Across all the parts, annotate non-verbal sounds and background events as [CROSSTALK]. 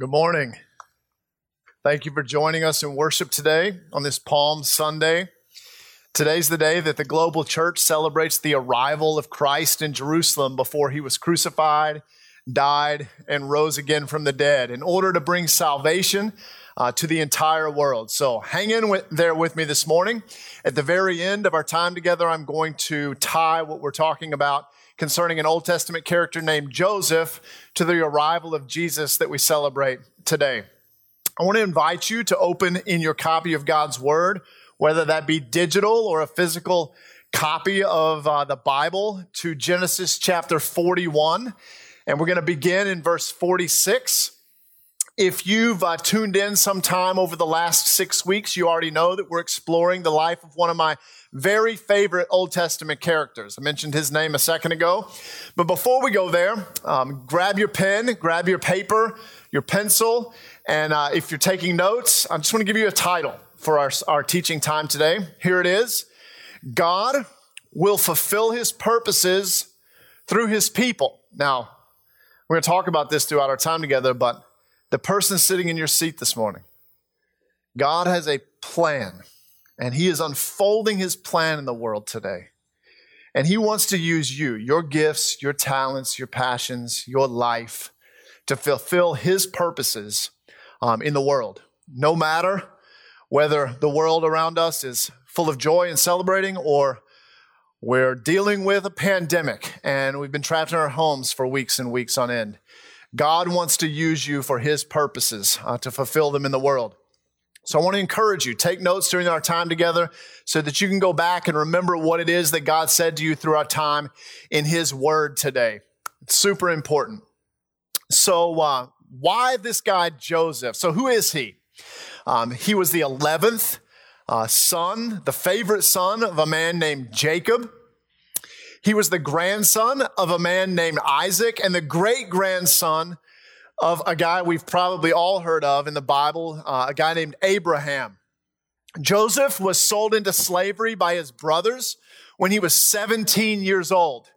Good morning. Thank you for joining us in worship today on this Palm Sunday. Today's the day that the global church celebrates the arrival of Christ in Jerusalem before he was crucified, died, and rose again from the dead in order to bring salvation uh, to the entire world. So hang in with, there with me this morning. At the very end of our time together, I'm going to tie what we're talking about concerning an Old Testament character named Joseph to the arrival of Jesus that we celebrate today. I want to invite you to open in your copy of God's Word, whether that be digital or a physical copy of uh, the Bible, to Genesis chapter 41. And we're going to begin in verse 46. If you've uh, tuned in sometime over the last six weeks, you already know that we're exploring the life of one of my very favorite Old Testament characters. I mentioned his name a second ago. But before we go there, um, grab your pen, grab your paper, your pencil, and uh, if you're taking notes, I just want to give you a title for our, our teaching time today. Here it is God will fulfill his purposes through his people. Now, we're going to talk about this throughout our time together, but the person sitting in your seat this morning, God has a plan and He is unfolding His plan in the world today. And He wants to use you, your gifts, your talents, your passions, your life to fulfill His purposes um, in the world. No matter whether the world around us is full of joy and celebrating or we're dealing with a pandemic and we've been trapped in our homes for weeks and weeks on end. God wants to use you for His purposes uh, to fulfill them in the world. So I want to encourage you, take notes during our time together so that you can go back and remember what it is that God said to you through our time in His Word today. It's super important. So, uh, why this guy Joseph? So, who is he? Um, he was the 11th uh, son, the favorite son of a man named Jacob. He was the grandson of a man named Isaac and the great grandson of a guy we've probably all heard of in the Bible, uh, a guy named Abraham. Joseph was sold into slavery by his brothers when he was 17 years old.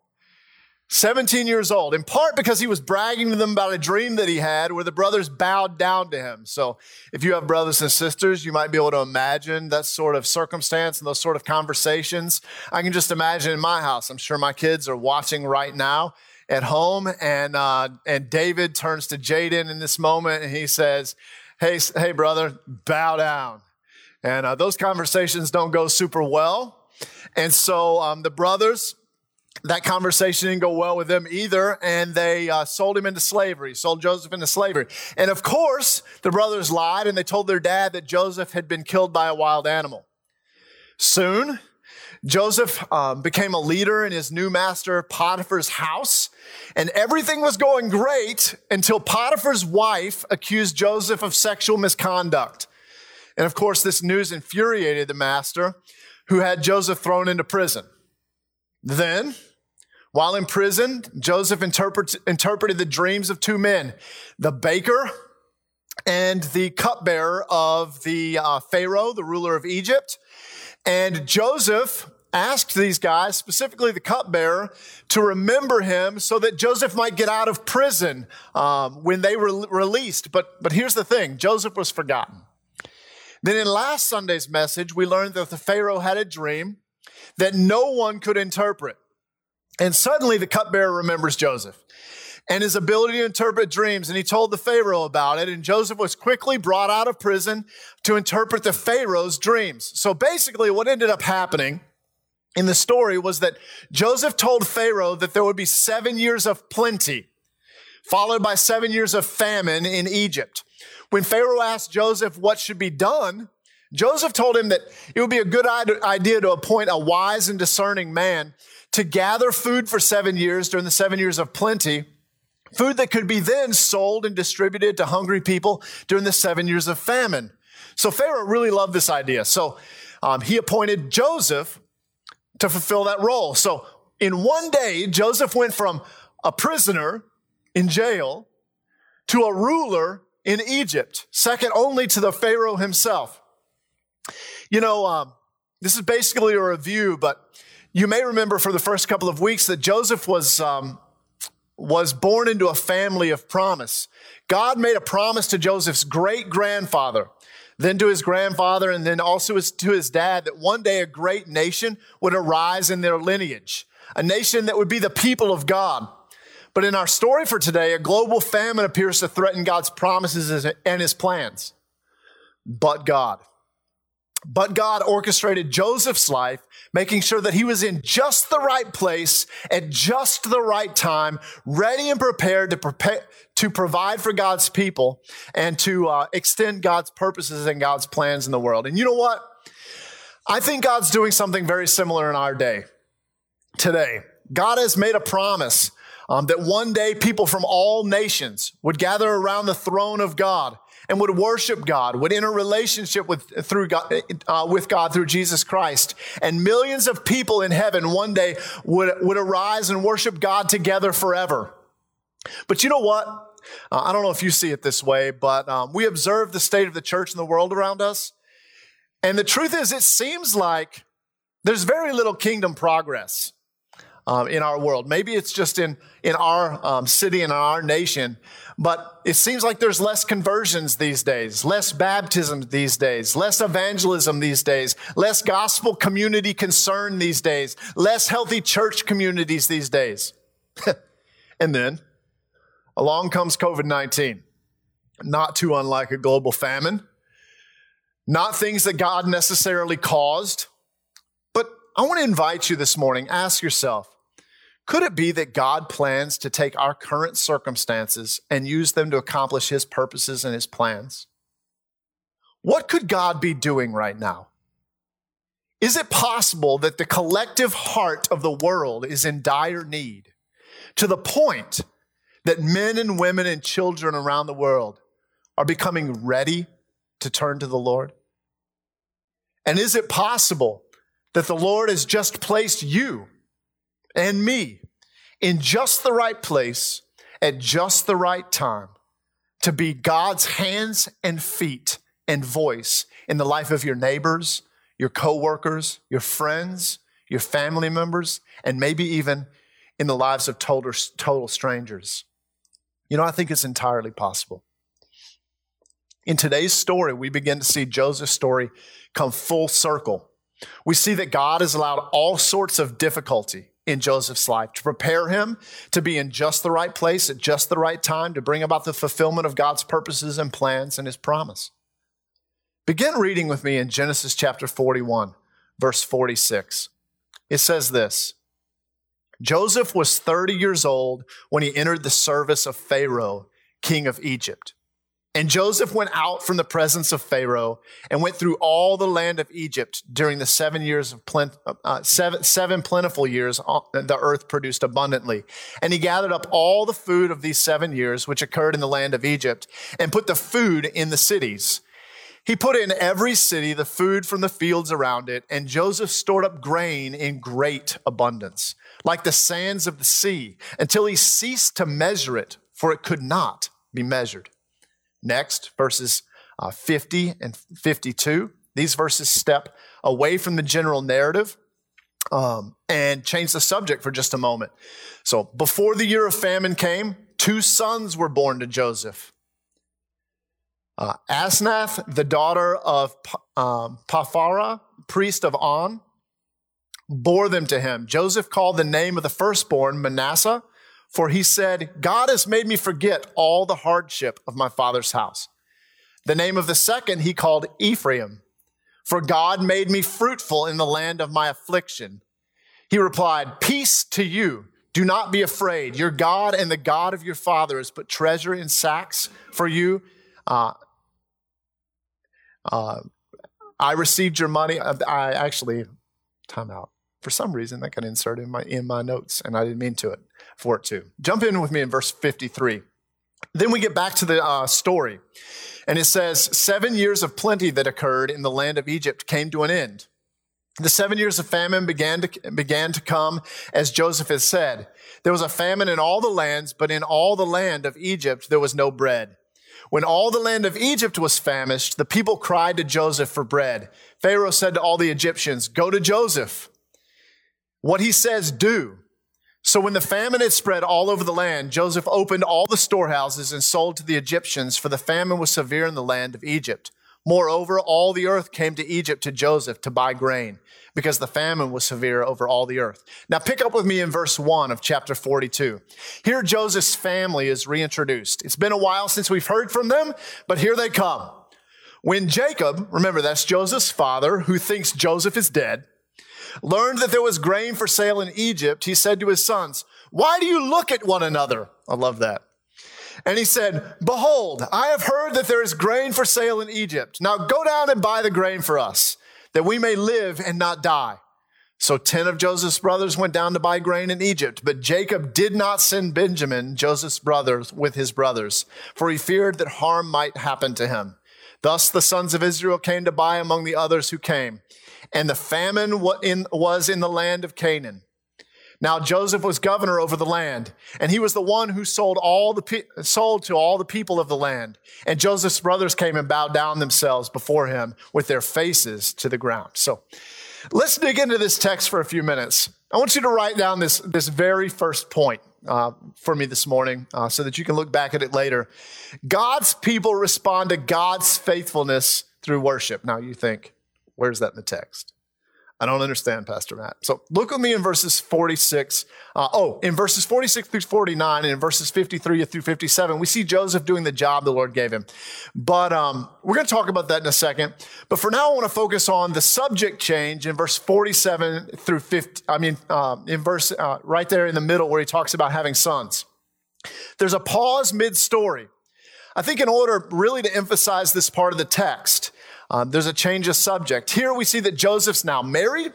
17 years old, in part because he was bragging to them about a dream that he had where the brothers bowed down to him. So, if you have brothers and sisters, you might be able to imagine that sort of circumstance and those sort of conversations. I can just imagine in my house. I'm sure my kids are watching right now at home, and uh, and David turns to Jaden in this moment, and he says, "Hey, hey, brother, bow down." And uh, those conversations don't go super well, and so um, the brothers. That conversation didn't go well with them either, and they uh, sold him into slavery, sold Joseph into slavery. And of course, the brothers lied and they told their dad that Joseph had been killed by a wild animal. Soon, Joseph um, became a leader in his new master Potiphar's house, and everything was going great until Potiphar's wife accused Joseph of sexual misconduct. And of course, this news infuriated the master, who had Joseph thrown into prison. Then, while in prison, Joseph interpret, interpreted the dreams of two men, the baker and the cupbearer of the uh, Pharaoh, the ruler of Egypt. And Joseph asked these guys, specifically the cupbearer, to remember him so that Joseph might get out of prison um, when they were released. But, but here's the thing Joseph was forgotten. Then in last Sunday's message, we learned that the Pharaoh had a dream that no one could interpret. And suddenly the cupbearer remembers Joseph and his ability to interpret dreams. And he told the Pharaoh about it. And Joseph was quickly brought out of prison to interpret the Pharaoh's dreams. So basically, what ended up happening in the story was that Joseph told Pharaoh that there would be seven years of plenty, followed by seven years of famine in Egypt. When Pharaoh asked Joseph what should be done, Joseph told him that it would be a good idea to appoint a wise and discerning man to gather food for seven years during the seven years of plenty Food that could be then sold and distributed to hungry people during the seven years of famine. So Pharaoh really loved this idea. So um, he appointed Joseph to fulfill that role. So in one day, Joseph went from a prisoner in jail to a ruler in Egypt, second only to the Pharaoh himself. You know, um, this is basically a review, but you may remember for the first couple of weeks that Joseph was um, was born into a family of promise. God made a promise to Joseph's great grandfather, then to his grandfather, and then also to his dad that one day a great nation would arise in their lineage, a nation that would be the people of God. But in our story for today, a global famine appears to threaten God's promises and his plans. But God. But God orchestrated Joseph's life, making sure that he was in just the right place at just the right time, ready and prepared to prepare, to provide for God's people and to uh, extend God's purposes and God's plans in the world. And you know what? I think God's doing something very similar in our day today. God has made a promise um, that one day people from all nations would gather around the throne of God and would worship God, would enter relationship with, through God, uh, with God through Jesus Christ. And millions of people in heaven one day would, would arise and worship God together forever. But you know what? Uh, I don't know if you see it this way, but um, we observe the state of the church and the world around us. And the truth is, it seems like there's very little kingdom progress um, in our world. Maybe it's just in, in our um, city and in our nation, but it seems like there's less conversions these days, less baptism these days, less evangelism these days, less gospel community concern these days, less healthy church communities these days. [LAUGHS] and then along comes COVID 19, not too unlike a global famine, not things that God necessarily caused. But I want to invite you this morning, ask yourself, could it be that God plans to take our current circumstances and use them to accomplish his purposes and his plans? What could God be doing right now? Is it possible that the collective heart of the world is in dire need to the point that men and women and children around the world are becoming ready to turn to the Lord? And is it possible that the Lord has just placed you and me in just the right place at just the right time to be God's hands and feet and voice in the life of your neighbors, your coworkers, your friends, your family members, and maybe even in the lives of total, total strangers. You know, I think it's entirely possible. In today's story, we begin to see Joseph's story come full circle. We see that God has allowed all sorts of difficulty in Joseph's life to prepare him to be in just the right place at just the right time to bring about the fulfillment of God's purposes and plans and his promise. Begin reading with me in Genesis chapter 41, verse 46. It says this Joseph was 30 years old when he entered the service of Pharaoh, king of Egypt. And Joseph went out from the presence of Pharaoh and went through all the land of Egypt during the seven years of plen- uh, seven, seven plentiful years uh, the earth produced abundantly. And he gathered up all the food of these seven years which occurred in the land of Egypt and put the food in the cities. He put in every city the food from the fields around it, and Joseph stored up grain in great abundance, like the sands of the sea, until he ceased to measure it, for it could not be measured. Next, verses uh, 50 and 52. These verses step away from the general narrative um, and change the subject for just a moment. So, before the year of famine came, two sons were born to Joseph. Uh, Asenath, the daughter of um, Potiphera, priest of On, bore them to him. Joseph called the name of the firstborn Manasseh, for he said, God has made me forget all the hardship of my father's house. The name of the second he called Ephraim, for God made me fruitful in the land of my affliction. He replied, Peace to you. Do not be afraid. Your God and the God of your father has put treasure in sacks for you. Uh, uh, I received your money. I actually, time out. For some reason, that got inserted in my in my notes, and I didn't mean to it for it to. Jump in with me in verse 53. Then we get back to the uh, story, and it says, Seven years of plenty that occurred in the land of Egypt came to an end. The seven years of famine began to, began to come, as Joseph has said. There was a famine in all the lands, but in all the land of Egypt there was no bread. When all the land of Egypt was famished, the people cried to Joseph for bread. Pharaoh said to all the Egyptians, Go to Joseph. What he says, do. So when the famine had spread all over the land, Joseph opened all the storehouses and sold to the Egyptians, for the famine was severe in the land of Egypt. Moreover, all the earth came to Egypt to Joseph to buy grain, because the famine was severe over all the earth. Now pick up with me in verse 1 of chapter 42. Here Joseph's family is reintroduced. It's been a while since we've heard from them, but here they come. When Jacob, remember that's Joseph's father, who thinks Joseph is dead, learned that there was grain for sale in Egypt, he said to his sons, Why do you look at one another? I love that. And he said, Behold, I have heard that there is grain for sale in Egypt. Now go down and buy the grain for us, that we may live and not die. So 10 of Joseph's brothers went down to buy grain in Egypt, but Jacob did not send Benjamin, Joseph's brother, with his brothers, for he feared that harm might happen to him. Thus the sons of Israel came to buy among the others who came and the famine was in the land of Canaan. Now Joseph was governor over the land, and he was the one who sold all the sold to all the people of the land. And Joseph's brothers came and bowed down themselves before him with their faces to the ground. So, let's dig into this text for a few minutes. I want you to write down this this very first point uh, for me this morning, uh, so that you can look back at it later. God's people respond to God's faithfulness through worship. Now you think, Where's that in the text? I don't understand, Pastor Matt. So look with me in verses 46. Uh, oh, in verses 46 through 49 and in verses 53 through 57, we see Joseph doing the job the Lord gave him. But um, we're going to talk about that in a second. But for now, I want to focus on the subject change in verse 47 through 50. I mean, uh, in verse uh, right there in the middle where he talks about having sons. There's a pause mid story. I think in order really to emphasize this part of the text, um, there's a change of subject. Here we see that Joseph's now married.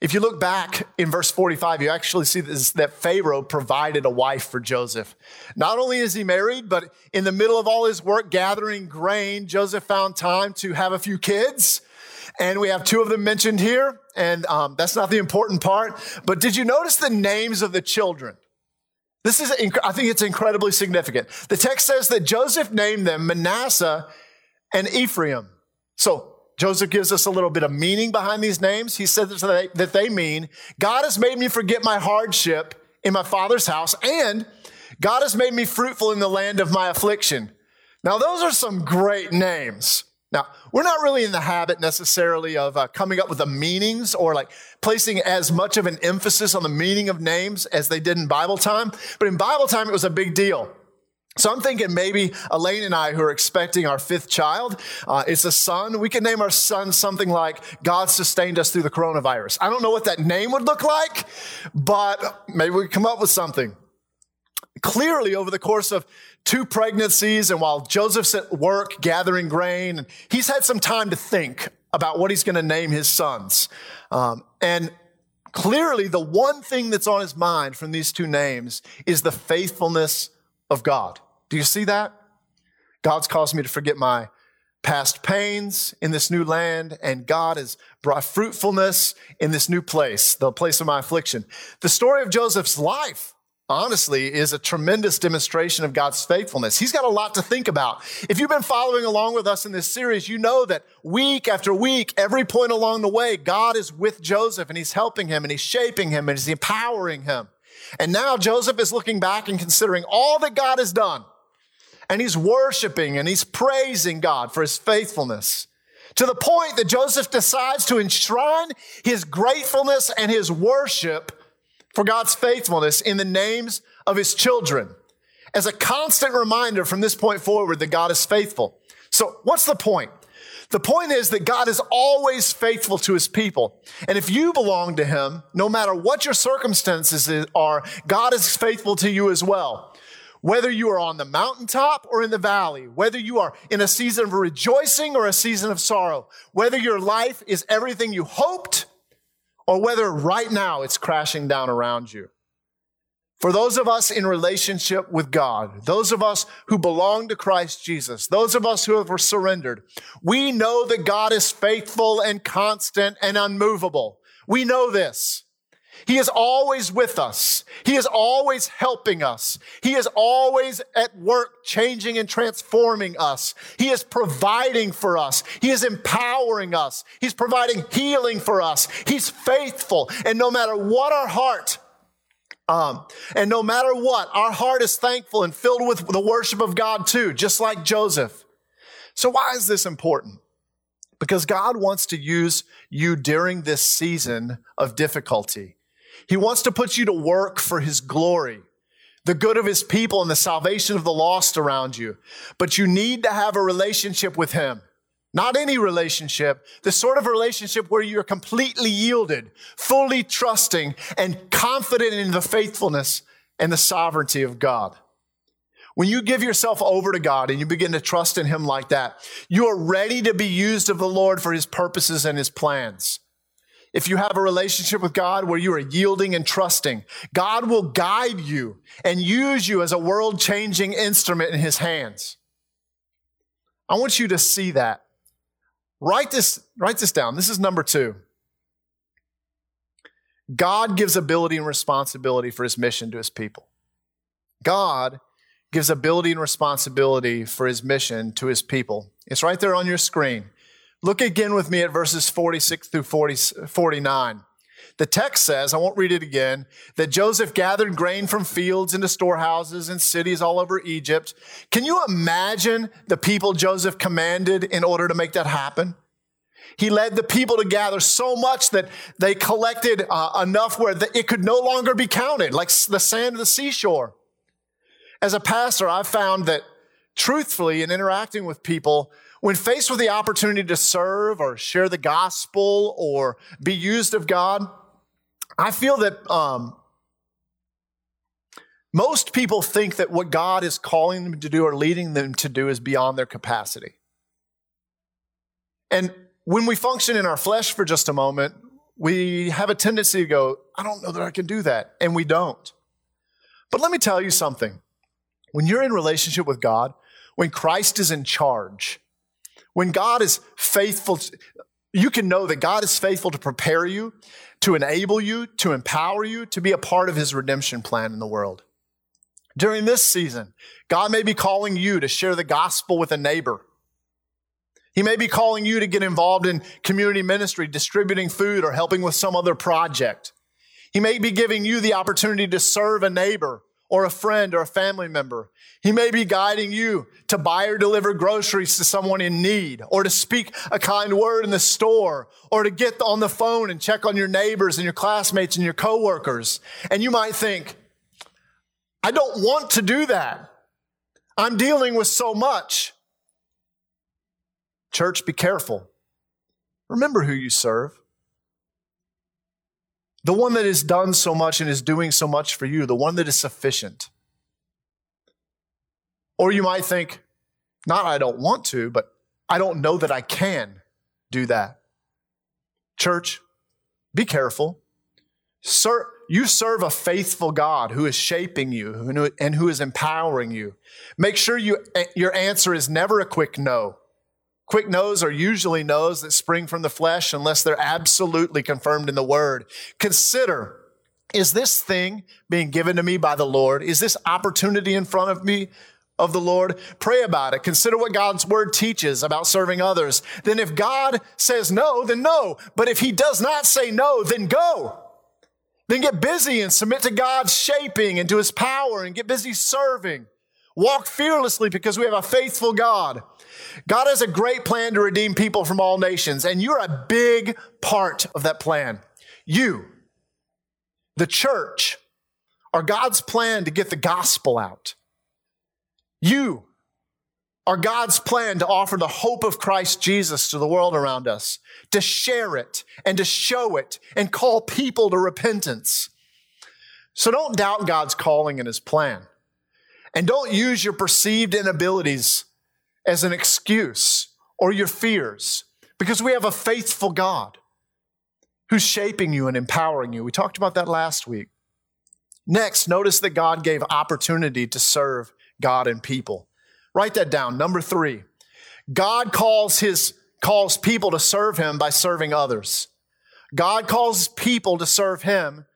If you look back in verse 45, you actually see this, that Pharaoh provided a wife for Joseph. Not only is he married, but in the middle of all his work gathering grain, Joseph found time to have a few kids. And we have two of them mentioned here, and um, that's not the important part. But did you notice the names of the children? This is, I think it's incredibly significant. The text says that Joseph named them Manasseh and Ephraim. So Joseph gives us a little bit of meaning behind these names. He says that they mean God has made me forget my hardship in my father's house, and God has made me fruitful in the land of my affliction. Now, those are some great names. Now, we're not really in the habit necessarily of uh, coming up with the meanings or like placing as much of an emphasis on the meaning of names as they did in Bible time. But in Bible time, it was a big deal. So I'm thinking maybe Elaine and I, who are expecting our fifth child, uh, it's a son. We could name our son something like God sustained us through the coronavirus. I don't know what that name would look like, but maybe we come up with something. Clearly, over the course of two pregnancies and while Joseph's at work gathering grain, he's had some time to think about what he's going to name his sons. Um, and clearly, the one thing that's on his mind from these two names is the faithfulness of God. Do you see that? God's caused me to forget my past pains in this new land, and God has brought fruitfulness in this new place, the place of my affliction. The story of Joseph's life, honestly, is a tremendous demonstration of God's faithfulness. He's got a lot to think about. If you've been following along with us in this series, you know that week after week, every point along the way, God is with Joseph and he's helping him and he's shaping him and he's empowering him. And now Joseph is looking back and considering all that God has done. And he's worshiping and he's praising God for his faithfulness to the point that Joseph decides to enshrine his gratefulness and his worship for God's faithfulness in the names of his children as a constant reminder from this point forward that God is faithful. So what's the point? The point is that God is always faithful to his people. And if you belong to him, no matter what your circumstances are, God is faithful to you as well. Whether you are on the mountaintop or in the valley, whether you are in a season of rejoicing or a season of sorrow, whether your life is everything you hoped or whether right now it's crashing down around you. For those of us in relationship with God, those of us who belong to Christ Jesus, those of us who have surrendered, we know that God is faithful and constant and unmovable. We know this. He is always with us. He is always helping us. He is always at work changing and transforming us. He is providing for us. He is empowering us. He's providing healing for us. He's faithful. And no matter what our heart Um, and no matter what, our heart is thankful and filled with the worship of God too, just like Joseph. So why is this important? Because God wants to use you during this season of difficulty. He wants to put you to work for his glory, the good of his people and the salvation of the lost around you. But you need to have a relationship with him. Not any relationship, the sort of relationship where you're completely yielded, fully trusting, and confident in the faithfulness and the sovereignty of God. When you give yourself over to God and you begin to trust in Him like that, you are ready to be used of the Lord for His purposes and His plans. If you have a relationship with God where you are yielding and trusting, God will guide you and use you as a world changing instrument in His hands. I want you to see that. Write this, write this down. This is number two. God gives ability and responsibility for his mission to his people. God gives ability and responsibility for his mission to his people. It's right there on your screen. Look again with me at verses 46 through 40, 49. The text says, I won't read it again, that Joseph gathered grain from fields into storehouses and cities all over Egypt. Can you imagine the people Joseph commanded in order to make that happen? He led the people to gather so much that they collected uh, enough where the, it could no longer be counted, like the sand of the seashore. As a pastor, I've found that truthfully in interacting with people, when faced with the opportunity to serve or share the gospel or be used of God, I feel that um, most people think that what God is calling them to do or leading them to do is beyond their capacity. And when we function in our flesh for just a moment, we have a tendency to go, I don't know that I can do that. And we don't. But let me tell you something. When you're in relationship with God, when Christ is in charge, when God is faithful, you can know that God is faithful to prepare you, to enable you, to empower you to be a part of his redemption plan in the world. During this season, God may be calling you to share the gospel with a neighbor. He may be calling you to get involved in community ministry, distributing food, or helping with some other project. He may be giving you the opportunity to serve a neighbor or a friend or a family member. He may be guiding you to buy or deliver groceries to someone in need or to speak a kind word in the store or to get on the phone and check on your neighbors and your classmates and your coworkers. And you might think, I don't want to do that. I'm dealing with so much. Church, be careful. Remember who you serve. The one that has done so much and is doing so much for you, the one that is sufficient. Or you might think, not I don't want to, but I don't know that I can do that. Church, be careful. Sir, you serve a faithful God who is shaping you and who is empowering you. Make sure you, eh, your answer is never a quick no. Quick no's are usually no's that spring from the flesh unless they're absolutely confirmed in the word. Consider, is this thing being given to me by the Lord? Is this opportunity in front of me of the Lord? Pray about it. Consider what God's word teaches about serving others. Then if God says no, then no. But if he does not say no, then go. Then get busy and submit to God's shaping and to his power and get busy serving. Walk fearlessly because we have a faithful God. God has a great plan to redeem people from all nations, and you're a big part of that plan. You, the church, are God's plan to get the gospel out. You are God's plan to offer the hope of Christ Jesus to the world around us, to share it and to show it and call people to repentance. So don't doubt God's calling and his plan. And don't use your perceived inabilities as an excuse or your fears because we have a faithful God who's shaping you and empowering you. We talked about that last week. Next, notice that God gave opportunity to serve God and people. Write that down. Number three, God calls his calls people to serve him by serving others. God calls people to serve him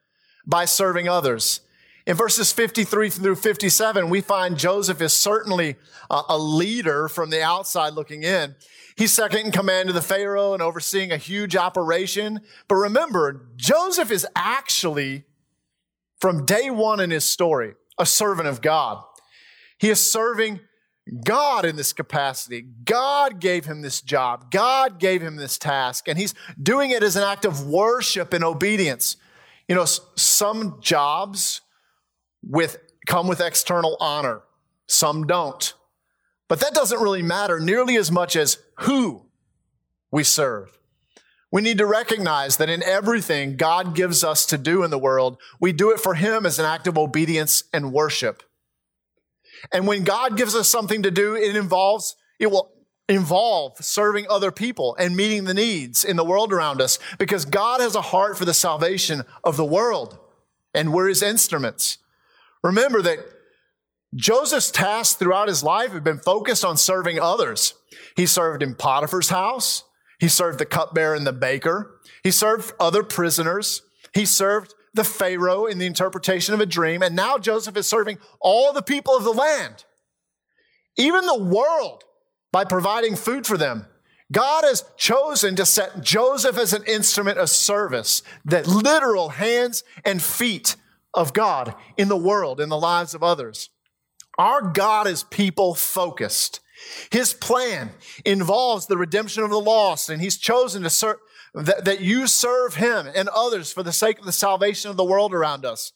by serving others. In verses 53 through 57, we find Joseph is certainly a leader from the outside looking in. He's second in command to the Pharaoh and overseeing a huge operation. But remember, Joseph is actually from day one in his story, a servant of God. He is serving God in this capacity. God gave him this job. God gave him this task, and he's doing it as an act of worship and obedience. You know, some jobs with come with external honor, some don't. But that doesn't really matter nearly as much as who we serve. We need to recognize that in everything God gives us to do in the world, we do it for Him as an act of obedience and worship. And when God gives us something to do, it involves, it will involve serving other people and meeting the needs in the world around us because God has a heart for the salvation of the world and we're his instruments. Remember that Joseph's tasks throughout his life have been focused on serving others. He served in Potiphar's house. He served the cupbearer and the baker. He served other prisoners. He served the Pharaoh in the interpretation of a dream. And now Joseph is serving all the people of the land, even the world, by providing food for them. God has chosen to set Joseph as an instrument of service, that literal hands and feet of God in the world, in the lives of others. Our God is people focused. His plan involves the redemption of the lost, and He's chosen to serve, that, that you serve Him and others for the sake of the salvation of the world around us.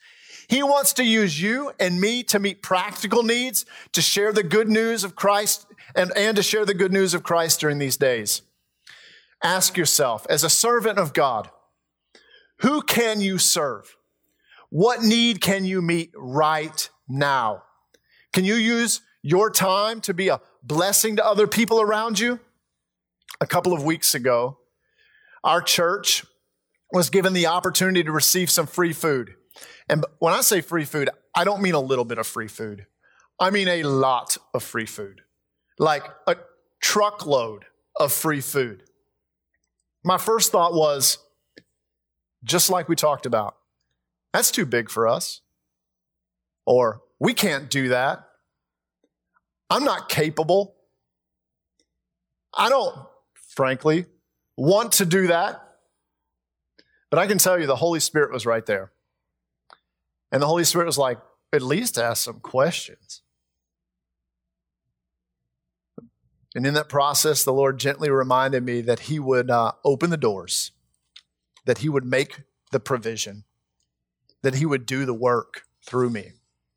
He wants to use you and me to meet practical needs, to share the good news of Christ, and, and to share the good news of Christ during these days. Ask yourself, as a servant of God, who can you serve? What need can you meet right now? Can you use your time to be a blessing to other people around you? A couple of weeks ago, our church was given the opportunity to receive some free food. And when I say free food, I don't mean a little bit of free food. I mean a lot of free food, like a truckload of free food. My first thought was just like we talked about, that's too big for us. Or we can't do that. I'm not capable. I don't, frankly, want to do that. But I can tell you the Holy Spirit was right there. And the Holy Spirit was like, at least ask some questions. And in that process, the Lord gently reminded me that He would uh, open the doors, that He would make the provision, that He would do the work through me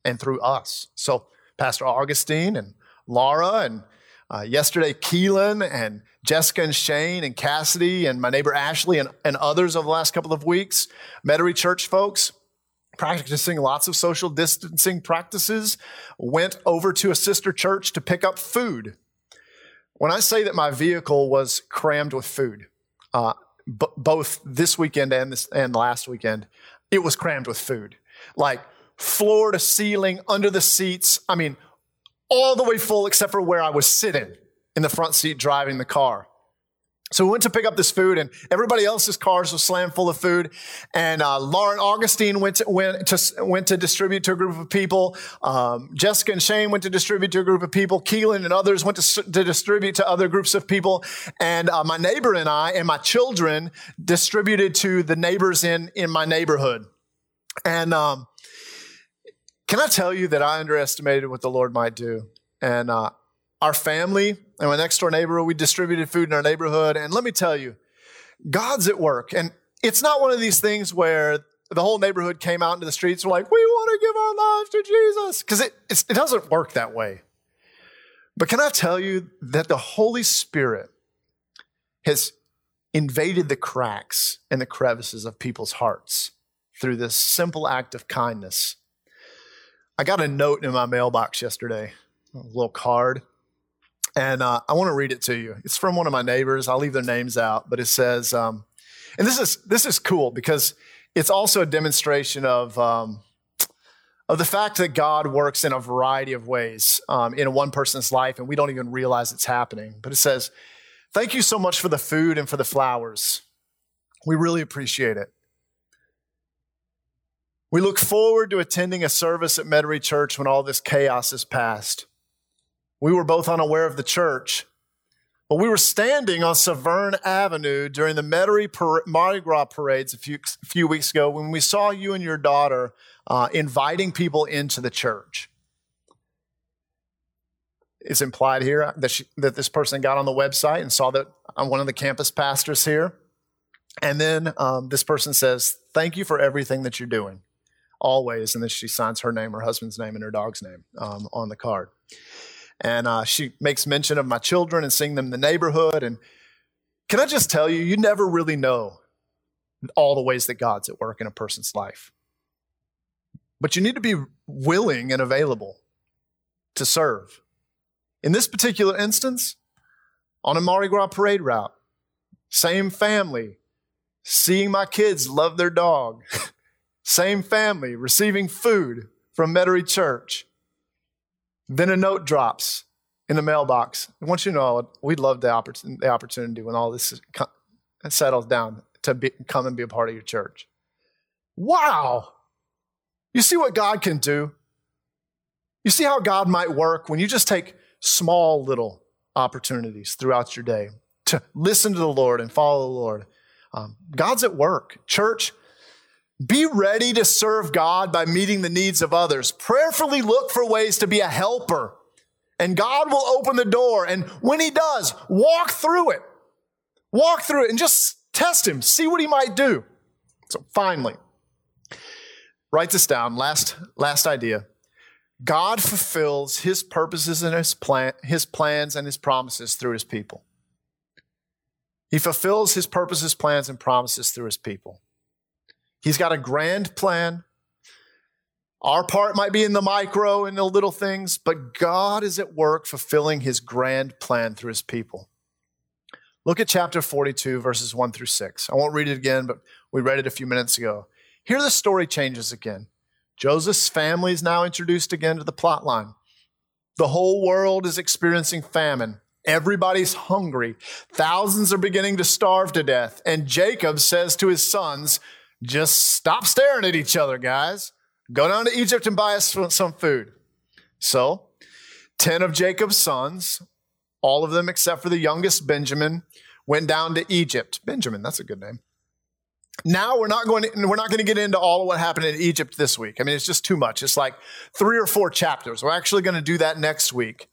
and through us. So, Pastor Augustine and Laura and uh, yesterday, Keelan and Jessica and Shane and Cassidy and my neighbor Ashley and, and others over the last couple of weeks, Metairie Church folks, practicing lots of social distancing practices, went over to a sister church to pick up food. When I say that my vehicle was crammed with food, uh, b- both this weekend and this and last weekend, it was crammed with food, like floor to ceiling, under the seats. I mean, all the way full except for where I was sitting in the front seat driving the car. So we went to pick up this food, and everybody else's cars were slammed full of food. And uh, Lauren Augustine went to, went to went to distribute to a group of people. Um, Jessica and Shane went to distribute to a group of people. Keelan and others went to, to distribute to other groups of people. And uh, my neighbor and I and my children distributed to the neighbors in in my neighborhood. And um, can I tell you that I underestimated what the Lord might do? And uh, our family and my next door neighbor, we distributed food in our neighborhood. And let me tell you, God's at work. And it's not one of these things where the whole neighborhood came out into the streets were like, we want to give our lives to Jesus. Because it, it doesn't work that way. But can I tell you that the Holy Spirit has invaded the cracks and the crevices of people's hearts through this simple act of kindness I got a note in my mailbox yesterday, a little card, and uh, I want to read it to you. It's from one of my neighbors. I'll leave their names out, but it says, um, and this is this is cool because it's also a demonstration of um, of the fact that God works in a variety of ways um, in one person's life, and we don't even realize it's happening. But it says, "Thank you so much for the food and for the flowers. We really appreciate it." We look forward to attending a service at Metairie Church when all this chaos is past. We were both unaware of the church, but we were standing on Severn Avenue during the Metairie Mardi Gras parades a few, a few weeks ago when we saw you and your daughter uh, inviting people into the church. It's implied here that, she, that this person got on the website and saw that I'm one of the campus pastors here. And then um, this person says, Thank you for everything that you're doing, always. And then she signs her name, her husband's name, and her dog's name um, on the card. And uh, she makes mention of my children and seeing them in the neighborhood. And can I just tell you, you never really know all the ways that God's at work in a person's life. But you need to be willing and available to serve. In this particular instance, on a Mardi Gras parade route, same family, seeing my kids love their dog, [LAUGHS] same family, receiving food from Metairie Church. Then a note drops in the mailbox. I want you to know we'd love the, opportunity, the opportunity when all this settles down to be, come and be a part of your church. Wow! You see what God can do? You see how God might work when you just take small little opportunities throughout your day to listen to the Lord and follow the Lord. Um, God's at work. Church, be ready to serve God by meeting the needs of others. Prayerfully look for ways to be a helper, and God will open the door. And when He does, walk through it. Walk through it and just test Him, see what He might do. So, finally, write this down. Last, last idea. God fulfills his purposes and his, plan, his plans and his promises through his people. He fulfills his purposes, plans, and promises through his people. He's got a grand plan. Our part might be in the micro and the little things, but God is at work fulfilling his grand plan through his people. Look at chapter 42, verses 1 through 6. I won't read it again, but we read it a few minutes ago. Here the story changes again. Joseph's family is now introduced again to the plot line. The whole world is experiencing famine. Everybody's hungry. Thousands are beginning to starve to death. And Jacob says to his sons, just stop staring at each other, guys. Go down to Egypt and buy us some food. So, 10 of Jacob's sons, all of them except for the youngest Benjamin, went down to Egypt. Benjamin, that's a good name. Now we're not going to, we're not going to get into all of what happened in Egypt this week. I mean, it's just too much. It's like three or four chapters. We're actually going to do that next week.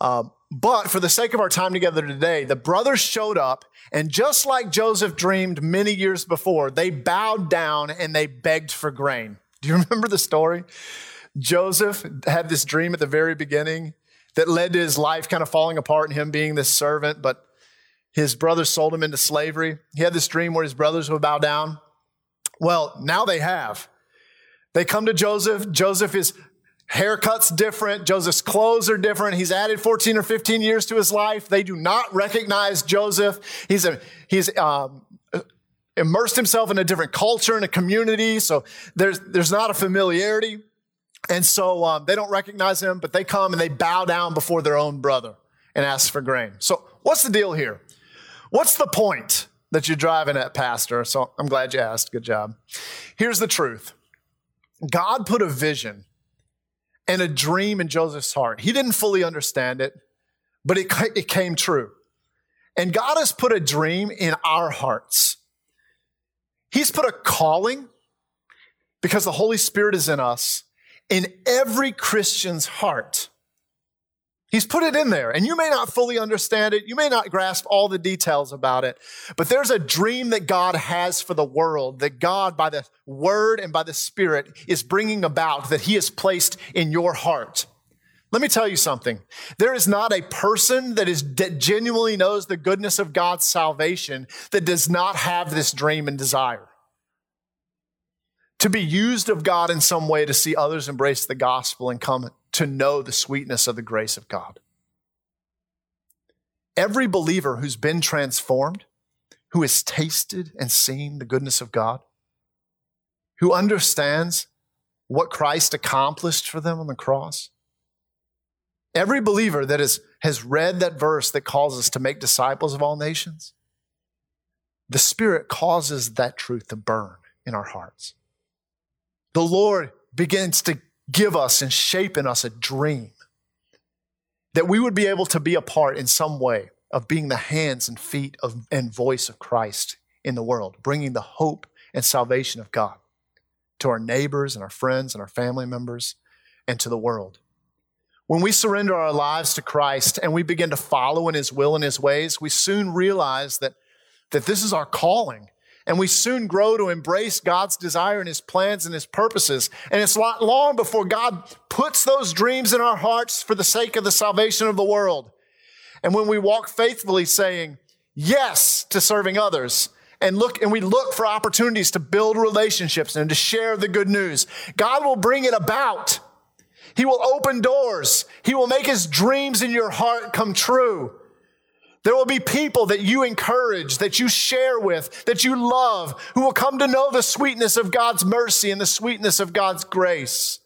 Uh, but for the sake of our time together today, the brothers showed up, and just like Joseph dreamed many years before, they bowed down and they begged for grain. Do you [LAUGHS] remember the story? Joseph had this dream at the very beginning that led to his life kind of falling apart and him being this servant, but his brothers sold him into slavery. He had this dream where his brothers would bow down. Well, now they have. They come to Joseph. Joseph is haircut's different. Joseph's clothes are different. He's added 14 or 15 years to his life. They do not recognize Joseph. He's a, he's, um, immersed himself in a different culture and a community. So there's, there's not a familiarity. And so um, they don't recognize him, but they come and they bow down before their own brother and ask for grain. So what's the deal here? What's the point that you're driving at, Pastor? So I'm glad you asked. Good job. Here's the truth God put a vision and a dream in Joseph's heart. He didn't fully understand it, but it, it came true. And God has put a dream in our hearts. He's put a calling because the Holy Spirit is in us in every Christian's heart. He's put it in there, and you may not fully understand it. You may not grasp all the details about it, but there's a dream that God has for the world that God, by the word and by the Spirit, is bringing about that He has placed in your heart. Let me tell you something. There is not a person that is that genuinely knows the goodness of God's salvation that does not have this dream and desire. To be used of God in some way to see others embrace the gospel and come to know the sweetness of the grace of God. Every believer who's been transformed, who has tasted and seen the goodness of God, who understands what Christ accomplished for them on the cross, every believer that is, has read that verse that calls us to make disciples of all nations, the Spirit causes that truth to burn in our hearts. The Lord begins to give us and shape in us a dream that we would be able to be a part in some way of being the hands and feet of, and voice of Christ in the world, bringing the hope and salvation of God. to our neighbors and our friends and our family members and to the world. When we surrender our lives to Christ and we begin to follow in his will and his ways, we soon realize that, that this is our calling. And we soon grow to embrace God's desire and his plans and his purposes. And it's not long before God puts those dreams in our hearts for the sake of the salvation of the world. And when we walk faithfully saying yes to serving others, and look and we look for opportunities to build relationships and to share the good news. God will bring it about. He will open doors. He will make his dreams in your heart come true. There will be people that you encourage, that you share with, that you love, who will come to know the sweetness of God's mercy and the sweetness of God's grace.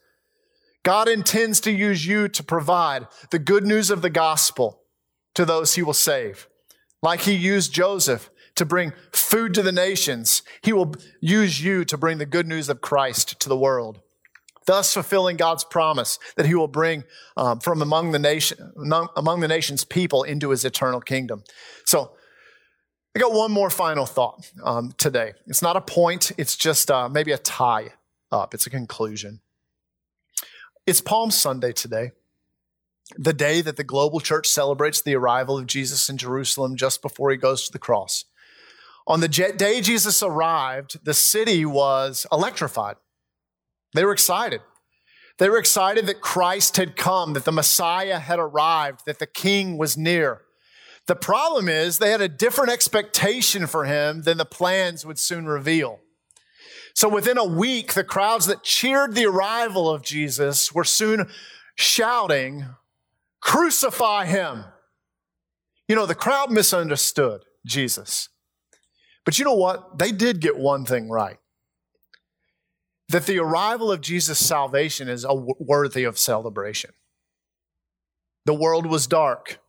God intends to use you to provide the good news of the gospel to those he will save. Like he used Joseph to bring food to the nations, he will use you to bring the good news of Christ to the world thus fulfilling God's promise that he will bring um, from among the nation among the nation's people into his eternal kingdom. So I got one more final thought um, today. It's not a point, it's just uh, maybe a tie up, it's a conclusion. It's Palm Sunday today, the day that the global church celebrates the arrival of Jesus in Jerusalem just before he goes to the cross. On the day Jesus arrived, the city was electrified. They were excited. They were excited that Christ had come, that the Messiah had arrived, that the King was near. The problem is they had a different expectation for him than the plans would soon reveal. So within a week, the crowds that cheered the arrival of Jesus were soon shouting, Crucify him. You know, the crowd misunderstood Jesus. But you know what? They did get one thing right that the arrival of Jesus' salvation is worthy of celebration. The world was dark,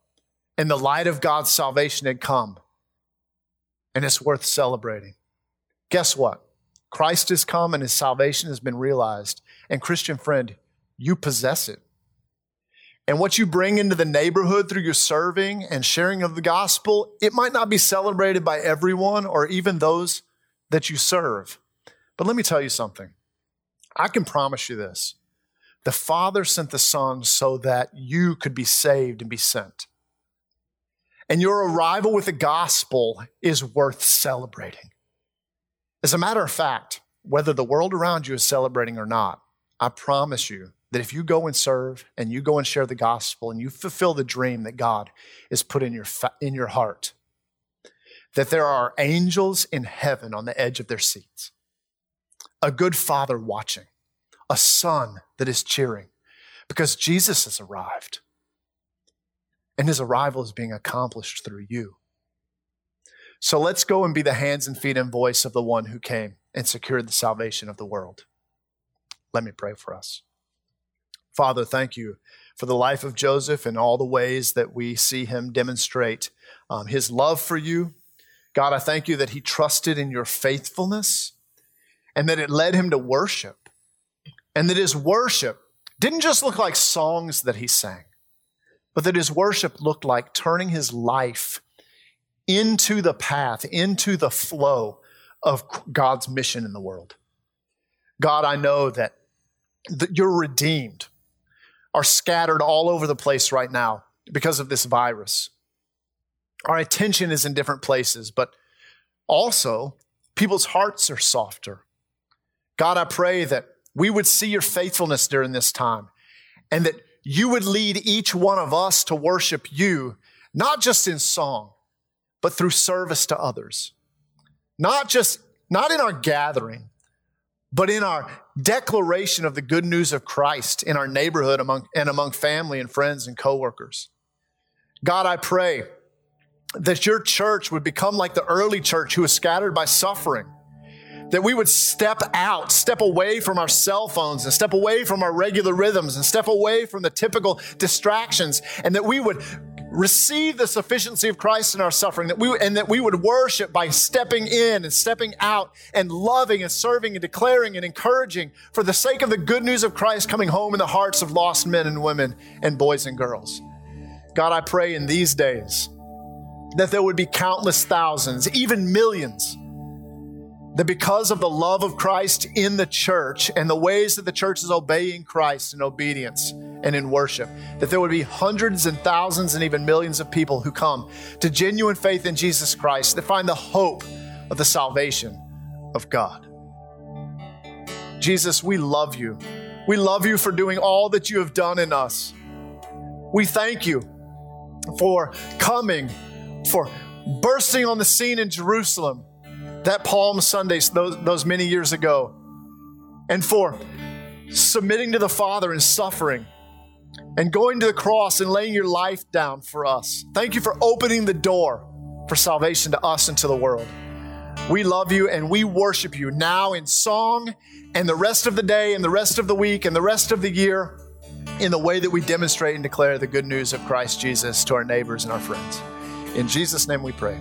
and the light of God's salvation had come, and it's worth celebrating. Guess what? Christ has come and his salvation has been realized. And, Christian friend, you possess it. And what you bring into the neighborhood through your serving and sharing of the gospel, it might not be celebrated by everyone or even those that you serve. But let me tell you something I can promise you this the Father sent the Son so that you could be saved and be sent. And your arrival with the gospel is worth celebrating. As a matter of fact, whether the world around you is celebrating or not, I promise you that if you go and serve and you go and share the gospel and you fulfill the dream that God has put in your, in your heart, that there are angels in heaven on the edge of their seats a good father watching, a son that is cheering, because Jesus has arrived. And his arrival is being accomplished through you. So let's go and be the hands and feet and voice of the one who came and secured the salvation of the world. Let me pray for us. Father, thank you for the life of Joseph and all the ways that we see him demonstrate um, his love for you. God, I thank you that he trusted in your faithfulness and that it led him to worship. And that his worship didn't just look like songs that he sang, but that his worship looked like turning his life into the path, into the flow of God's mission in the world. God, I know that, that your redeemed are scattered all over the place right now because of this virus. Our attention is in different places, but also people's hearts are softer. God, I pray that we would see your faithfulness during this time and that you would lead each one of us to worship you, not just in song, but through service to others. Not just, not in our gathering, but in our declaration of the good news of Christ in our neighborhood among, and among family and friends and coworkers. God, I pray that your church would become like the early church who was scattered by suffering that we would step out, step away from our cell phones and step away from our regular rhythms and step away from the typical distractions and that we would receive the sufficiency of Christ in our suffering that we and that we would worship by stepping in and stepping out and loving and serving and declaring and encouraging for the sake of the good news of Christ coming home in the hearts of lost men and women and boys and girls. God, I pray in these days that there would be countless thousands, even millions that because of the love of Christ in the church and the ways that the church is obeying Christ in obedience and in worship, that there would be hundreds and thousands and even millions of people who come to genuine faith in Jesus Christ that find the hope of the salvation of God. Jesus, we love you. We love you for doing all that you have done in us. We thank you for coming, for bursting on the scene in Jerusalem that Palm Sunday, those, those many years ago, and for submitting to the Father and suffering and going to the cross and laying your life down for us. Thank you for opening the door for salvation to us and to the world. We love you and we worship you now in song and the rest of the day and the rest of the week and the rest of the year in the way that we demonstrate and declare the good news of Christ Jesus to our neighbors and our friends. In Jesus' name we pray.